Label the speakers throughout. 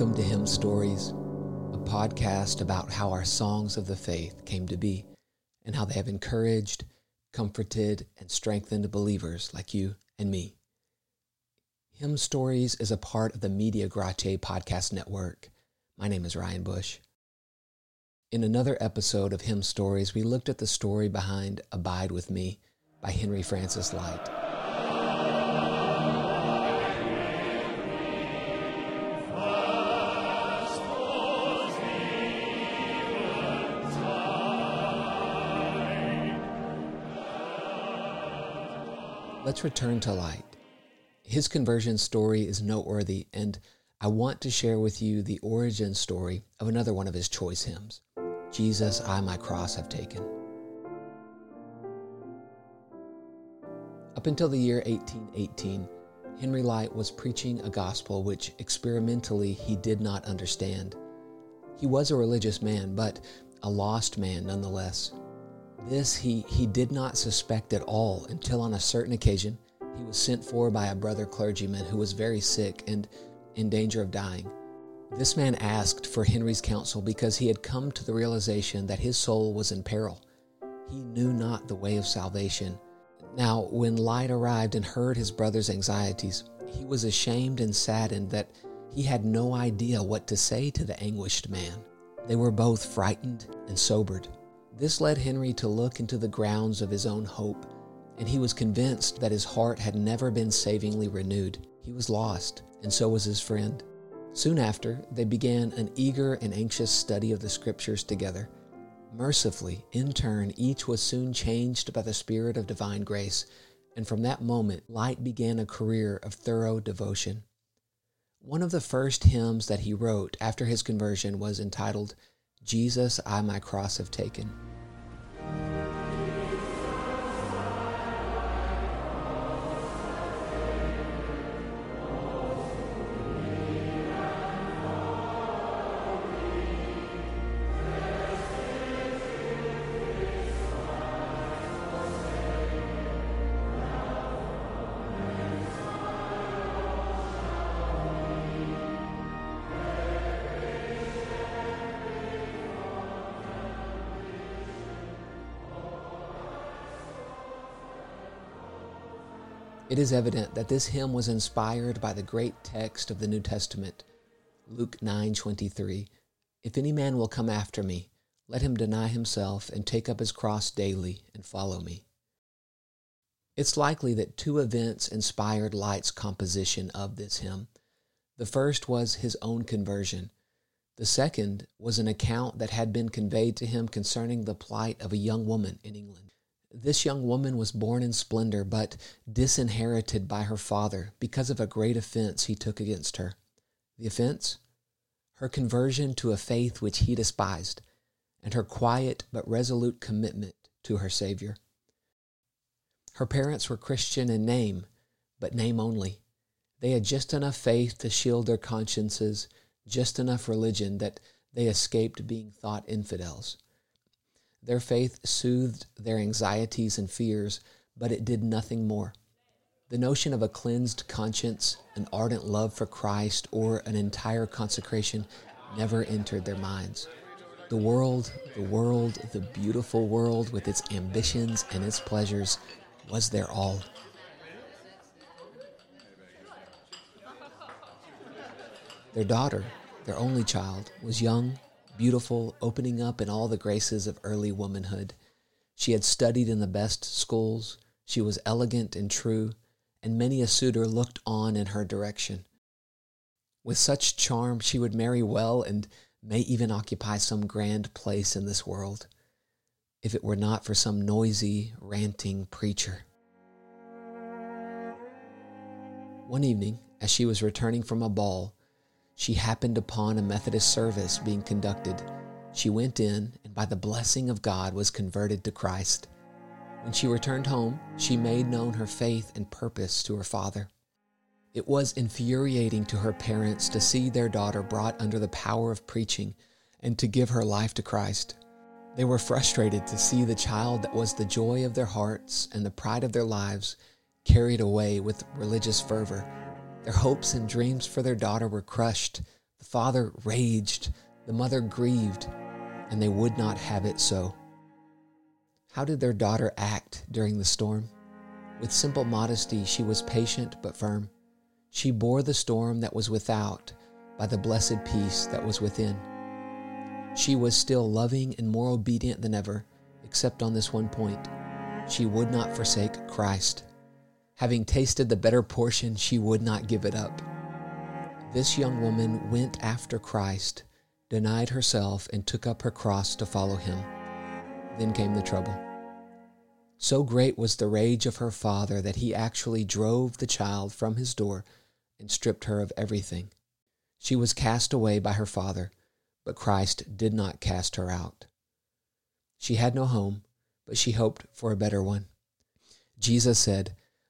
Speaker 1: Welcome to Hymn Stories, a podcast about how our songs of the faith came to be and how they have encouraged, comforted, and strengthened believers like you and me. Hymn Stories is a part of the Media Gratiae podcast network. My name is Ryan Bush. In another episode of Hymn Stories, we looked at the story behind Abide With Me by Henry Francis Lyte. Let's return to Lyte. His conversion story is noteworthy, and I want to share with you the origin story of another one of his choice hymns Jesus, I my cross have taken. Up until the year 1818, Henry Lyte was preaching a gospel which experimentally he did not understand. He was a religious man, but a lost man nonetheless. This he, he did not suspect at all until on a certain occasion he was sent for by a brother clergyman who was very sick and in danger of dying. This man asked for Henry's counsel because he had come to the realization that his soul was in peril. He knew not the way of salvation. Now, when Lyte arrived and heard his brother's anxieties, he was ashamed and saddened that he had no idea what to say to the anguished man. They were both frightened and sobered. This led Henry to look into the grounds of his own hope, and he was convinced that his heart had never been savingly renewed. He was lost, and so was his friend. Soon after, they began an eager and anxious study of the Scriptures together. Mercifully, in turn, each was soon changed by the Spirit of divine grace, and from that moment, Lyte began a career of thorough devotion. One of the first hymns that he wrote after his conversion was entitled, Jesus, I my cross have taken. It is evident that this hymn was inspired by the great text of the New Testament, Luke 9:23. If any man will come after me, let him deny himself and take up his cross daily and follow me. It's likely that two events inspired Lyte's composition of this hymn. The first was his own conversion. The second was an account that had been conveyed to him concerning the plight of a young woman in England. This young woman was born in splendor, but disinherited by her father because of a great offense he took against her. The offense? Her conversion to a faith which he despised, and her quiet but resolute commitment to her Savior. Her parents were Christian in name, but name only. They had just enough faith to shield their consciences, just enough religion that they escaped being thought infidels. Their faith soothed their anxieties and fears, but it did nothing more. The notion of a cleansed conscience, an ardent love for Christ, or an entire consecration never entered their minds. The world, the world, the beautiful world with its ambitions and its pleasures was their all. Their daughter, their only child, was young beautiful, opening up in all the graces of early womanhood. She had studied in the best schools, she was elegant and true, and many a suitor looked on in her direction. With such charm, she would marry well and may even occupy some grand place in this world, if it were not for some noisy, ranting preacher. One evening, as she was returning from a ball, she happened upon a Methodist service being conducted. She went in and, by the blessing of God, was converted to Christ. When she returned home, she made known her faith and purpose to her father. It was infuriating to her parents to see their daughter brought under the power of preaching and to give her life to Christ. They were frustrated to see the child that was the joy of their hearts and the pride of their lives carried away with religious fervor their hopes and dreams for their daughter were crushed, The father raged, the mother grieved, and they would not have it so. How did their daughter act during the storm? With simple modesty, she was patient but firm. She bore the storm that was without by the blessed peace that was within. She was still loving and more obedient than ever, except on this one point. She would not forsake Christ. Having tasted the better portion, she would not give it up. This young woman went after Christ, denied herself, and took up her cross to follow him. Then came the trouble. So great was the rage of her father that he actually drove the child from his door and stripped her of everything. She was cast away by her father, but Christ did not cast her out. She had no home, but she hoped for a better one. Jesus said,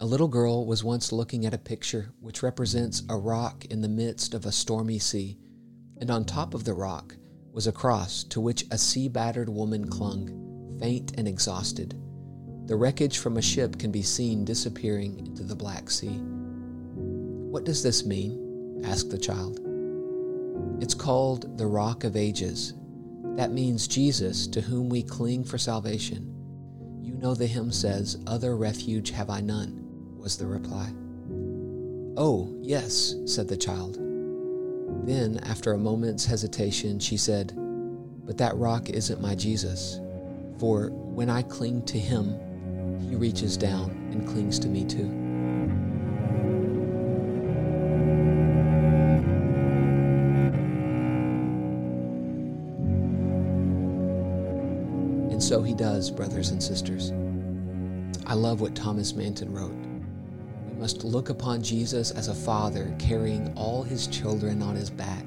Speaker 1: A little girl was once looking at a picture which represents a rock in the midst of a stormy sea, and on top of the rock was a cross to which a sea battered woman clung, faint and exhausted. The wreckage from a ship can be seen disappearing into the Black Sea. What does this mean? asked the child. It's called the Rock of Ages. That means Jesus, to whom we cling for salvation. You know the hymn says, Other refuge have I none, was the reply. Oh, yes, said the child. Then, after a moment's hesitation, she said, But that rock isn't my Jesus, for when I cling to him, he reaches down and clings to me too. And so he does, brothers and sisters. I love what Thomas Manton wrote. Must look upon Jesus as a father carrying all his children on his back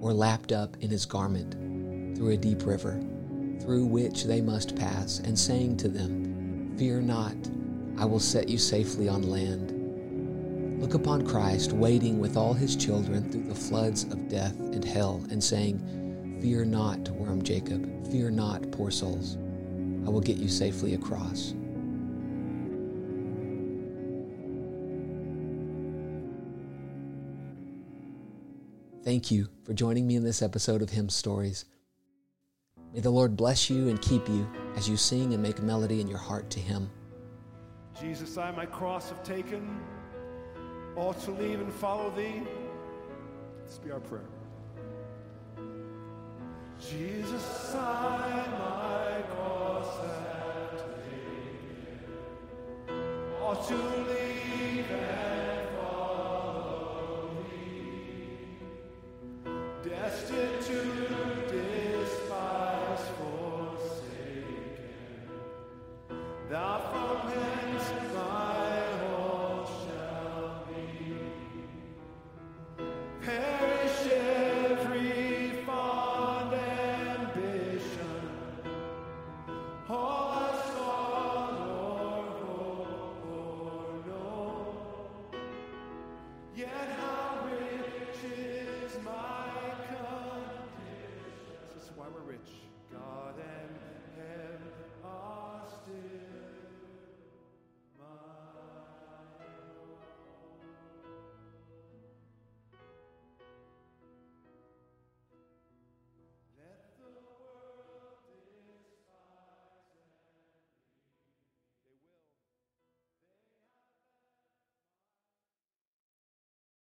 Speaker 1: or lapped up in his garment through a deep river, through which they must pass, and saying to them, Fear not, I will set you safely on land. Look upon Christ waiting with all his children through the floods of death and hell, and saying, Fear not, worm Jacob, fear not, poor souls. I will get you safely across. Thank you for joining me in this episode of Hymn Stories. May the Lord bless you and keep you as you sing and make a melody in your heart to Him.
Speaker 2: Jesus, I my cross have taken, all to leave and follow Thee. This be our prayer. Jesus, I my cross have taken, all to